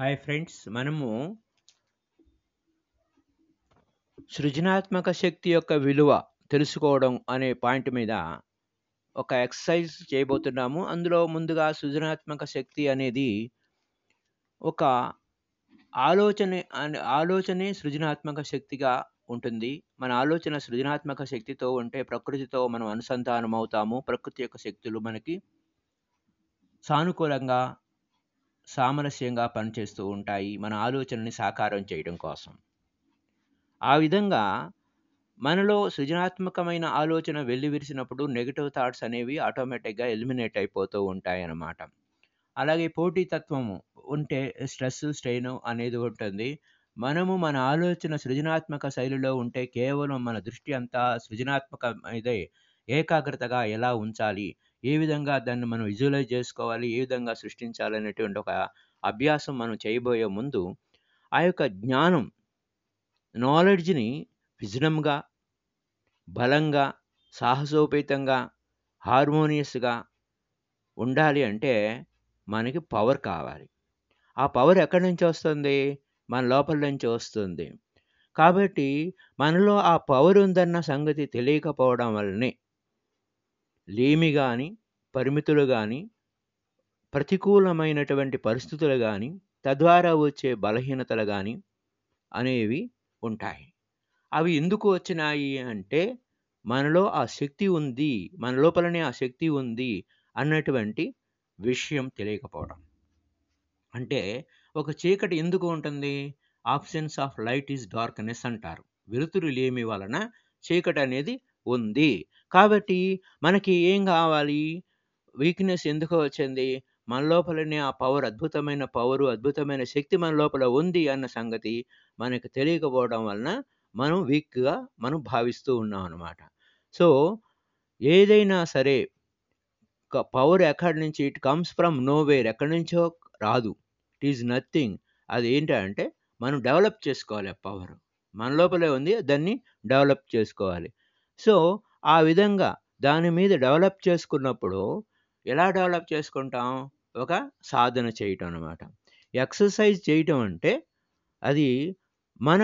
Hi friends మనము సృజనాత్మక శక్తి యొక్క విలువ తెలుసుకోవడం అనే పాయింట్ మీద ఒక ఎక్సర్సైజ్ చేయబోతున్నాము. అందులో ముందుగా సృజనాత్మక శక్తి అనేది ఒక ఆలోచన ఆలోచనే సృజనాత్మక శక్తిగా ఉంటుంది. మన ఆలోచన సృజనాత్మక శక్తితో ఉంటే ప్రకృతితో మనం అనుసంధానం అవుతాము ప్రకృతి యొక్క శక్తులు మనకి సానుకూలంగా సామరస్యంగా పనిచేస్తూ ఉంటాయి మన ఆలోచనని సాకారం చేయడం కోసం. ఆ విధంగా మనలో సృజనాత్మకమైన ఆలోచన వెల్లివిరిసినప్పుడు నెగిటివ్ థాట్స్ అనేవి ఆటోమేటిక్గా ఎలిమినేట్ అయిపోతూ ఉంటాయి అన్నమాట అలాగే పోటీతత్వము ఉంటే స్ట్రెస్ స్ట్రెయిన్ అనేది ఉంటుంది. మనము మన ఆలోచన సృజనాత్మక శైలిలో ఉంటే కేవలం మన దృష్టి అంతా సృజనాత్మక ఇదే ఏకాగ్రతగా ఎలా ఉంచాలి ఏ విధంగా దాన్ని మనం విజువలైజ్ చేసుకోవాలి ఏ విధంగా సృష్టించాలి అనేటువంటి ఒక అభ్యాసం మనం చేయబోయే ముందు ఆ యొక్క జ్ఞానం నాలెడ్జ్ని విజనంగా బలంగా సాహసోపేతంగా హార్మోనియస్గా ఉండాలి అంటే మనకి పవర్ కావాలి. ఆ పవర్ ఎక్కడి నుంచి వస్తుంది? మన లోపల నుంచి వస్తుంది. కాబట్టి మనలో ఆ పవర్ ఉందన్న సంగతి తెలియకపోవడం వల్లనే లేమి కానీ పరిమితులు కానీ ప్రతికూలమైనటువంటి పరిస్థితులు కానీ తద్వారా వచ్చే బలహీనతలు కానీ అనేవి ఉంటాయి. అవి ఎందుకు వచ్చినాయి అంటే మనలో ఆ శక్తి ఉంది మన లోపలనే ఆ శక్తి ఉంది అన్నటువంటి విషయం తెలియకపోవడం. అంటే ఒక చీకటి ఎందుకు ఉంటుంది? Absence of light is darkness అంటారు. వెలుతురు లేమి వలన చీకటి అనేది ఉంది. కాబట్టి మనకి ఏం కావాలి? వీక్నెస్ ఎందుకు వచ్చింది? మన లోపలనే ఆ పవర్ అద్భుతమైన పవరు అద్భుతమైన శక్తి మన లోపల ఉంది అన్న సంగతి మనకు తెలియకపోవడం వలన మనం వీక్గా మనం భావిస్తూ ఉన్నాం అన్నమాట. సో ఏదైనా సరే పవర్ ఎక్కడి నుంచి? ఇట్ కమ్స్ ఫ్రమ్ నోవేర్ ఎక్కడి నుంచో రాదు. ఇట్ ఈజ్ నథింగ్ అది ఏంటంటే మనం డెవలప్ చేసుకోవాలి ఆ పవర్ మన లోపలే ఉంది దాన్ని డెవలప్ చేసుకోవాలి. సో ఆ విధంగా దాని మీద డెవలప్ చేసుకున్నప్పుడు ఎలా డెవలప్ చేసుకుంటాం? ఒక సాధన చేయటం అనమాట ఎక్సర్సైజ్ చేయటం అంటే అది మన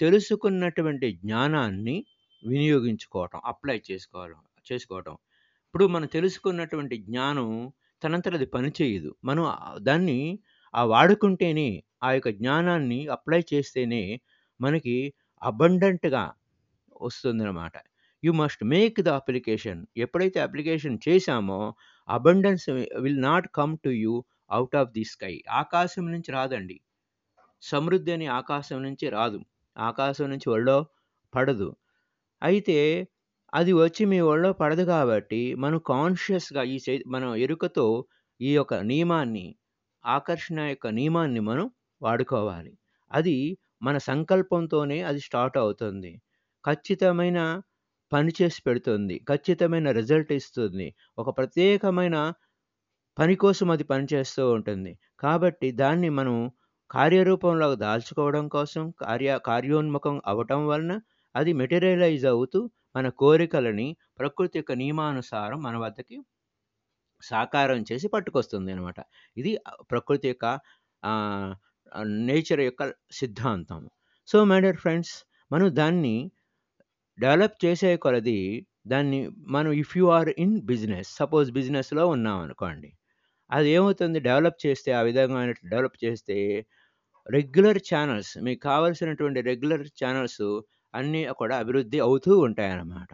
తెలుసుకున్నటువంటి జ్ఞానాన్ని వినియోగించుకోవటం అప్లై చేసుకోవడం చేసుకోవటం. ఇప్పుడు మనం తెలుసుకున్నటువంటి జ్ఞానం తనంతట అది పనిచేయదు మనం దాన్ని ఆ వాడుకుంటేనే ఆ యొక్క జ్ఞానాన్ని అప్లై చేస్తేనే మనకి అబండెంట్గా వస్తుందన్నమాట. You must make the application. ఎప్పుడైతే అప్లికేషన్ చేశామో abundance will not come to you out of the sky. ఆకాశం నుంచి రాదండి. సమృద్ధి అని ఆకాశం నుంచి రాదు. ఆకాశం నుంచి ఒళ్ళో పడదు. అయితే అది వచ్చి మీ ఒళ్ళో పడదు కాబట్టి మనం కాన్షియస్గా ఈ చై మన ఎరుకతో ఈ యొక్క నియమాన్ని ఆకర్షణ యొక్క నియమాన్ని మనం వాడుకోవాలి. అది మన సంకల్పంతోనే అది స్టార్ట్ అవుతుంది. ఖచ్చితమైన పనిచేసి పెడుతుంది. ఖచ్చితమైన రిజల్ట్ ఇస్తుంది. ఒక ప్రత్యేకమైన పని కోసం అది పనిచేస్తూ ఉంటుంది. కాబట్టి దాన్ని మనం కార్యరూపంలో దాల్చుకోవడం కోసం కార్య కార్యోన్ముఖం అవటం వలన అది మెటీరియలైజ్ అవుతూ మన కోరికలని ప్రకృతి యొక్క నియమానుసారం మన వద్దకి సాకారం చేసి పట్టుకొస్తుంది అనమాట ఇది ప్రకృతి యొక్క నేచర్ యొక్క సిద్ధాంతం. సో మై డియర్ ఫ్రెండ్స్ మనం దాన్ని డెవలప్ చేసే కొలది దాన్ని మనం if you are in business suppose బిజినెస్లో ఉన్నాం అనుకోండి. అది ఏమవుతుంది? డెవలప్ చేస్తే ఆ విధంగా డెవలప్ చేస్తే రెగ్యులర్ ఛానల్స్ మీకు కావాల్సినటువంటి రెగ్యులర్ ఛానల్స్ అన్నీ కూడా అభివృద్ధి అవుతూ ఉంటాయన్నమాట.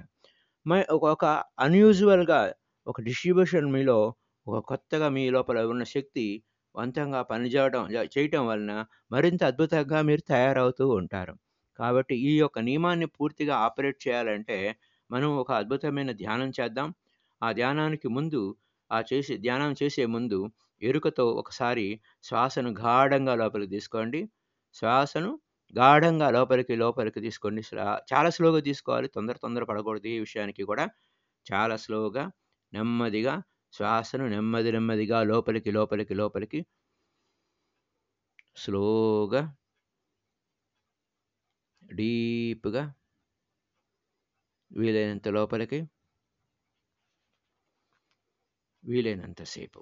మ ఒక ఒక అన్యూజువల్‌గా ఒక డిస్ట్రిబ్యూషన్ మీలో ఒక కొత్తగా మీ లోపల ఉన్న శక్తి వంతంగా పనిచేయడం జ చేయటం వలన మరింత అద్భుతంగా మీరు తయారవుతూ ఉంటారు. కాబట్టి ఈ యొక్క నియమాన్ని పూర్తిగా ఆపరేట్ చేయాలంటే మనం ఒక అద్భుతమైన ధ్యానం చేద్దాం. ఆ ధ్యానానికి ముందు ఆ చేసే ధ్యానం చేసే ముందు ఎరుకతో ఒకసారి శ్వాసను గాఢంగా లోపలికి తీసుకోండి. శ్వాసను గాఢంగా లోపలికి, లోపలికి తీసుకోండి. చాలా స్లోగా తీసుకోవాలి. తొందర తొందర పడకూడదు ఈ విషయానికి కూడా. చాలా స్లోగా, నెమ్మదిగా శ్వాసను నెమ్మది నెమ్మదిగా లోపలికి, లోపలికి, లోపలికి స్లోగా డీప్‌గా వీలైనంత లోపలికి వీలైనంతసేపు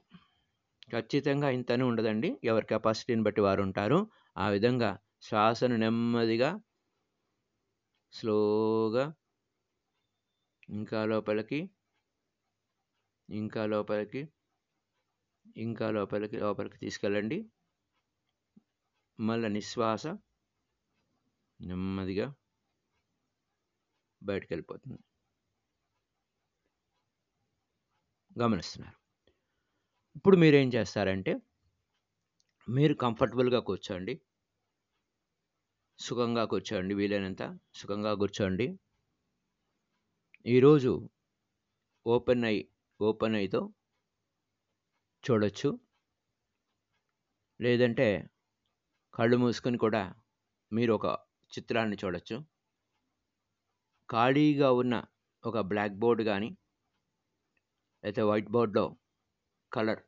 ఖచ్చితంగా ఇంతనే ఉండదండి. ఎవరి కెపాసిటీని బట్టి వారు ఉంటారు. ఆ విధంగా శ్వాసను నెమ్మదిగా స్లోగా ఇంకా లోపలికి ఇంకా లోపలికి ఇంకా లోపలికి లోపలికి తీసుకెళ్ళండి. మళ్ళీ నిశ్వాస నెమ్మదిగా బయటకు వెళ్ళిపోతుంది గమనిస్తున్నారు. ఇప్పుడు మీరు ఏం చేస్తారంటే మీరు కంఫర్టబుల్గా కూర్చోండి. సుఖంగా కూర్చోండి వీలైనంత సుఖంగా కూర్చోండి. ఈరోజు ఓపెన్ ఐ ఓపెన్ ఐతో చూడొచ్చు. లేదంటే కళ్ళు మూసుకొని కూడా మీరు ఒక చిత్రాన్ని చూడొచ్చు. ఖాళీగా ఉన్న ఒక బ్లాక్ బోర్డ్ కానీ అయితే వైట్ బోర్డ్లో కలర్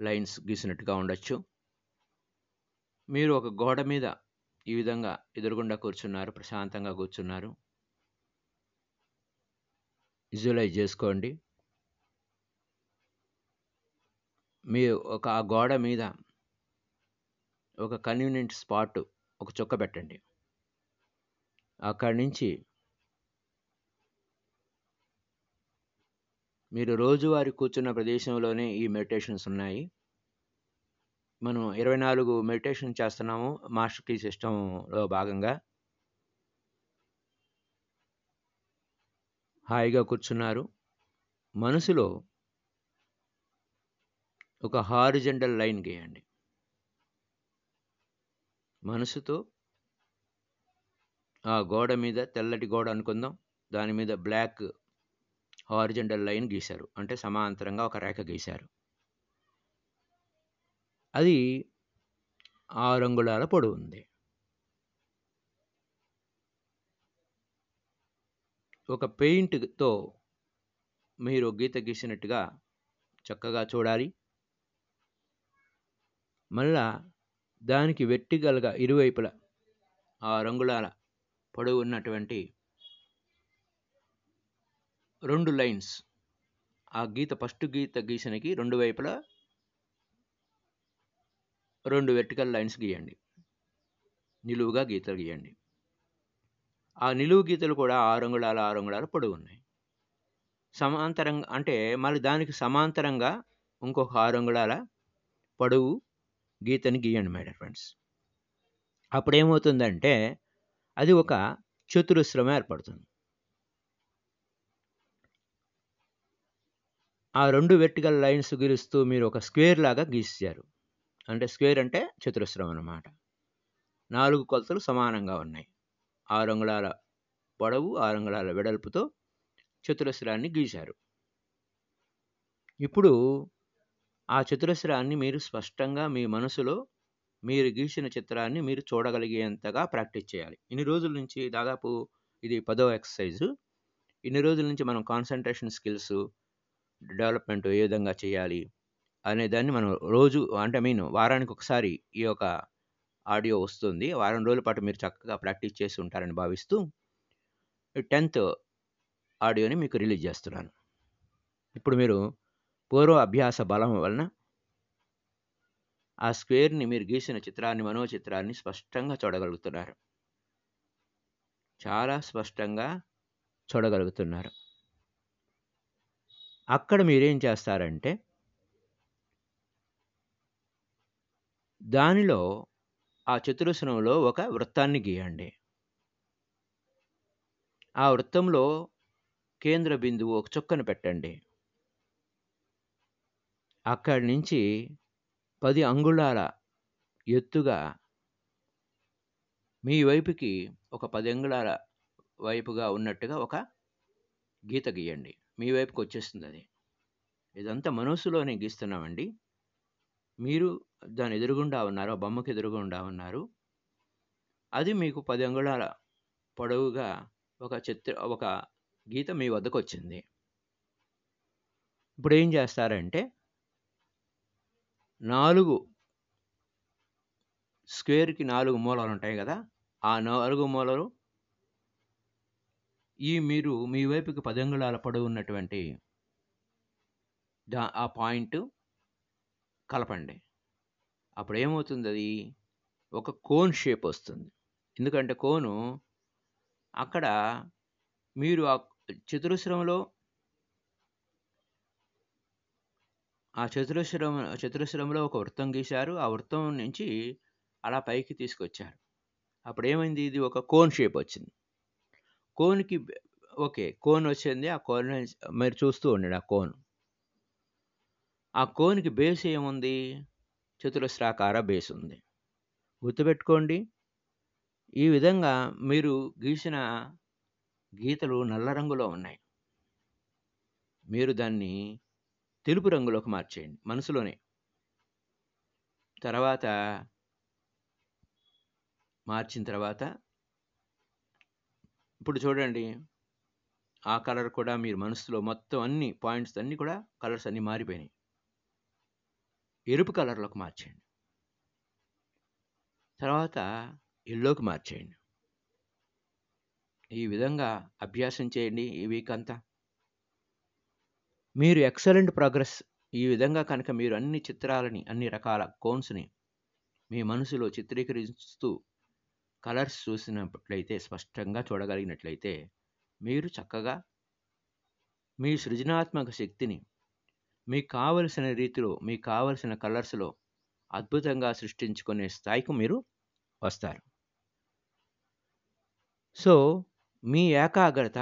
లైన్స్ గీసినట్టుగా ఉండొచ్చు. మీరు ఒక గోడ మీద ఈ విధంగా ఎదురుగుండా కూర్చున్నారు ప్రశాంతంగా కూర్చున్నారు. విజువలైజ్ చేసుకోండి. మీ ఒక ఆ గోడ మీద ఒక కన్వీనియంట్ స్పాట్ ఒక చుక్క పెట్టండి. అక్కడి నుంచి మీరు రోజువారీ కూర్చున్న ప్రదేశంలోనే ఈ మెడిటేషన్స్ ఉన్నాయి. మనం ఇరవై నాలుగు మెడిటేషన్ చేస్తున్నాము మాస్టర్ కీ సిస్టంలో భాగంగా. హాయిగా కూర్చున్నారు. మనసులో ఒక హారిజెంటల్ లైన్ గీయండి. మనసుతో గోడ మీద తెల్లటి గోడ అనుకుందాం. దాని మీద బ్లాక్ హారిజెంటల్ లైన్ గీశారు. అంటే సమాంతరంగా ఒక రేఖ గీశారు. అది ఆరు అంగుళాల పొడవు ఉంది. ఒక పెయింట్తో మీరు గీత గీసినట్టుగా చక్కగా చూడాలి. మళ్ళా దానికి వెట్టిగలగా ఇరువైపులా ఆ రంగుళాల పొడవు ఉన్నటువంటి రెండు లైన్స్. ఆ గీత ఫస్ట్ గీత గీసినకి రెండు వైపులా రెండు వెర్టికల్ లైన్స్ గీయండి. నిలువుగా గీతలు గీయండి. ఆ నిలువు గీతలు కూడా ఆరు అంగుళాల ఆరు అంగుళాల పొడవు ఉన్నాయి. సమాంతరంగా అంటే మళ్ళీ దానికి సమాంతరంగా ఇంకొక ఆరు అంగుళాల పొడవు గీతని గీయండి మేడం ఫ్రెండ్స్ అప్పుడు ఏమవుతుందంటే అది ఒక చతురస్రం ఏర్పడుతుంది. ఆ రెండు వెర్టికల్ లైన్స్ గీలుస్తూ మీరు ఒక స్క్వేర్ లాగా గీసారు అంటే స్క్వేర్ అంటే చతురస్రం అన్నమాట. నాలుగు కొలతలు సమానంగా ఉన్నాయి. ఆరు అంగుళాల పొడవు ఆరు అంగుళాల వెడల్పుతో చతురస్రాన్ని గీశారు. ఇప్పుడు ఆ చతురస్రాన్ని మీరు స్పష్టంగా మీ మనసులో మీరు గీసిన చిత్రాన్ని మీరు చూడగలిగేంతగా ప్రాక్టీస్ చేయాలి. ఇన్ని రోజుల నుంచి దాదాపు ఇది పదో ఎక్సర్సైజు. ఇన్ని రోజుల నుంచి మనం కాన్సన్ట్రేషన్ స్కిల్స్ డెవలప్మెంట్ ఏ విధంగా చేయాలి అనే దాన్ని మనం రోజు అంటే మీన్ వారానికి ఒకసారి ఈ యొక్క ఆడియో వస్తుంది. వారం రోజుల పాటు మీరు చక్కగా ప్రాక్టీస్ చేసి ఉంటారని భావిస్తూ టెన్త్ ఆడియోని మీకు రిలీజ్ చేస్తున్నాను. ఇప్పుడు మీరు పూర్వ అభ్యాస బలం వలన ఆ స్క్వేర్ని మీరు గీసిన చిత్రాన్ని మనో చిత్రాన్ని స్పష్టంగా చూడగలుగుతున్నారు. చాలా స్పష్టంగా చూడగలుగుతున్నారు. అక్కడ మీరేం చేస్తారంటే దానిలో ఆ చతురస్రంలో ఒక వృత్తాన్ని గీయండి. ఆ వృత్తంలో కేంద్ర బిందువు ఒక చుక్కను పెట్టండి. అక్కడి నుంచి పది అంగుళాల ఎత్తుగా మీ వైపుకి ఒక పది అంగుళాల వైపుగా ఉన్నట్టుగా ఒక గీత గీయండి. మీ వైపుకి వచ్చేస్తుంది అది. ఇదంతా మనసులోనే గీస్తున్నామండి. మీరు దాని ఎదురుగుండా ఉన్నారు ఆ బొమ్మకి ఎదురుగుండా ఉన్నారు. అది మీకు పది అంగుళాల పొడవుగా ఒక చిత్ర ఒక గీత మీ వద్దకు వచ్చింది ఇప్పుడు ఏం చేస్తారంటే నాలుగు స్క్వేర్కి నాలుగు మూలలు ఉంటాయి కదా ఆ నాలుగు మూలలు ఈ మీరు మీ వైపుకి పదంగుళాల పొడవు ఉన్నటువంటి దా ఆ పాయింట్ కలపండి. అప్పుడు ఏమవుతుంది అది? ఒక కోన్ షేప్ వస్తుంది. ఎందుకంటే కోను అక్కడ మీరు ఆ చతురస్రంలో ఆ చతురస్రం చతురస్రంలో ఒక వృత్తం గీశారు. ఆ వృత్తం నుంచి అలా పైకి తీసుకొచ్చారు. అప్పుడు ఏమైంది ఇది ఒక కోన్ షేప్ వచ్చింది. కోన్కి ఓకే కోన్ వచ్చింది. ఆ కోన్ మీరు చూస్తూ ఉండండి ఆ కోన్. ఆ కోన్కి బేస్ ఏముంది? చతురస్రాకార బేస్ ఉంది. గుర్తుపెట్టుకోండి ఈ విధంగా మీరు గీసిన గీతలు నల్ల రంగులో ఉన్నాయి. మీరు దాన్ని తెలుపు రంగులోకి మార్చేయండి మనసులోనే. తర్వాత మార్చిన తర్వాత ఇప్పుడు చూడండి ఆ కలర్ కూడా మీరు మనసులో మొత్తం అన్ని పాయింట్స్ అన్నీ కూడా కలర్స్ అన్నీ మారిపోయినాయి. ఎరుపు కలర్లోకి మార్చేయండి. తర్వాత ఎల్లోకి మార్చేయండి. ఈ విధంగా అభ్యాసం చేయండి ఈ వీక్ అంతా. మీరు ఎక్సలెంట్ ప్రోగ్రెస్ ఈ విధంగా కనుక మీరు అన్ని చిత్రాలని అన్ని రకాల కోన్స్ని మీ మనసులో చిత్రీకరిస్తూ కలర్స్ చూసినట్లయితే స్పష్టంగా చూడగలిగినట్లయితే మీరు చక్కగా మీ సృజనాత్మక శక్తిని మీకు కావలసిన రీతిలో మీకు కావలసిన కలర్స్లో అద్భుతంగా సృష్టించుకునే స్థాయికి మీరు వస్తారు. సో మీ ఏకాగ్రత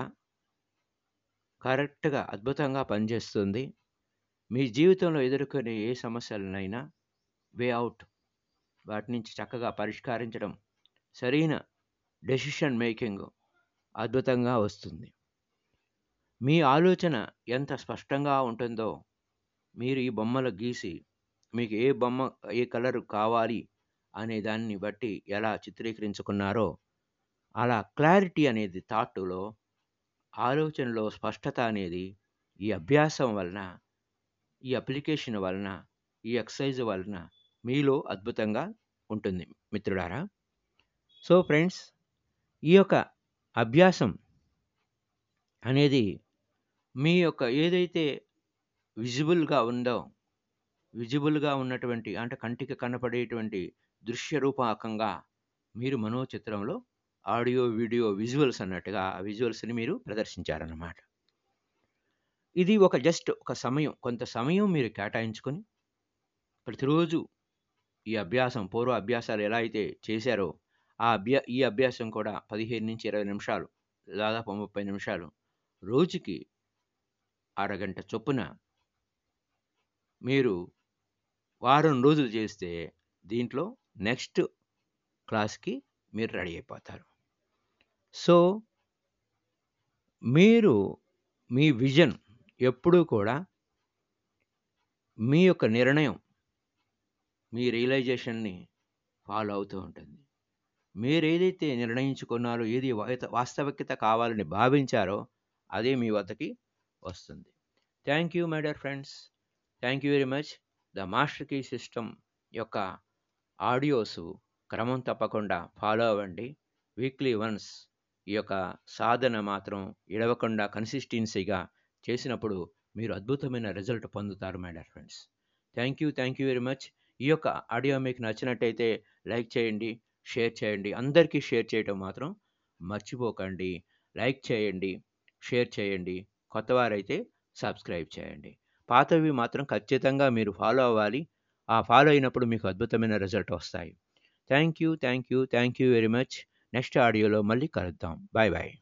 కరెక్ట్గా అద్భుతంగా పనిచేస్తుంది. మీ జీవితంలో ఎదుర్కొనే ఏ సమస్యలనైనా వే అవుట్ వాటి నుంచి చక్కగా పరిష్కరించడం సరైన డెసిషన్ మేకింగ్ అద్భుతంగా వస్తుంది. మీ ఆలోచన ఎంత స్పష్టంగా ఉంటుందో మీరు ఈ బొమ్మలు గీసి మీకు ఏ బొమ్మ ఏ కలర్ కావాలి అనే దాన్ని బట్టి ఎలా చిత్రీకరించుకున్నారో అలా క్లారిటీ అనేది థాట్లో ఆలోచనలో స్పష్టత అనేది ఈ అభ్యాసం వలన ఈ అప్లికేషన్ వలన ఈ ఎక్సర్సైజ్ వలన మీలో అద్భుతంగా ఉంటుంది మిత్రుడారా సో ఫ్రెండ్స్ ఈ యొక్క అభ్యాసం అనేది మీ యొక్క ఏదైతే విజిబుల్గా ఉందో విజిబుల్గా ఉన్నటువంటి అంటే కంటికి కనపడేటువంటి దృశ్య రూపాకంగా మీరు మనోచిత్రంలో ఆడియో వీడియో విజువల్స్ అన్నట్టుగా ఆ విజువల్స్ని మీరు ప్రదర్శించారన్నమాట. ఇది ఒక జస్ట్ ఒక సమయం కొంత సమయం మీరు కేటాయించుకొని ప్రతిరోజు ఈ అభ్యాసం పూర్వ అభ్యాసాలు ఎలా అయితే చేశారో ఆ అభ్యా ఈ అభ్యాసం కూడా పదిహేను నుంచి ఇరవై నిమిషాలు దాదాపు ముప్పై నిమిషాలు రోజుకి అరగంట చొప్పున మీరు వారం రోజులు చేస్తే దీంట్లో నెక్స్ట్ క్లాస్కి మీరు రెడీ అయిపోతారు. సో మీరు మీ విజన్ ఎప్పుడూ కూడా మీ యొక్క నిర్ణయం మీ రియలైజేషన్ని ఫాలో అవుతూ ఉంటుంది. మీరు ఏదైతే నిర్ణయించుకున్నారో ఏది వాస్తవికత కావాలని భావించారో అదే మీ వద్దకి వస్తుంది. Thank you my dear friends. Thank you very much. The master key system యొక్క ఆడియోస్ క్రమం తప్పకుండా ఫాలో అవ్వండి. వీక్లీ వన్స్ ఈ యొక్క సాధన మాత్రం ఇడవకుండా కన్సిస్టెన్సీగా చేసినప్పుడు మీరు అద్భుతమైన రిజల్ట్ పొందుతారు my dear friends thank you thank you very much ఈ యొక్క ఆడియో మీకు నచ్చినట్టయితే లైక్ చేయండి షేర్ చేయండి అందరికీ షేర్ చేయటం మాత్రం మర్చిపోకండి. లైక్ చేయండి షేర్ చేయండి కొత్తవారైతే సబ్స్క్రైబ్ చేయండి. పాతవి మాత్రం ఖచ్చితంగా మీరు ఫాలో అవ్వాలి. ఆ ఫాలో అయినప్పుడు మీకు అద్భుతమైన రిజల్ట్ వస్తాయి. Thank you thank you thank you very much next ఆడియోలో మళ్ళీ కలుద్దాం. Bye bye.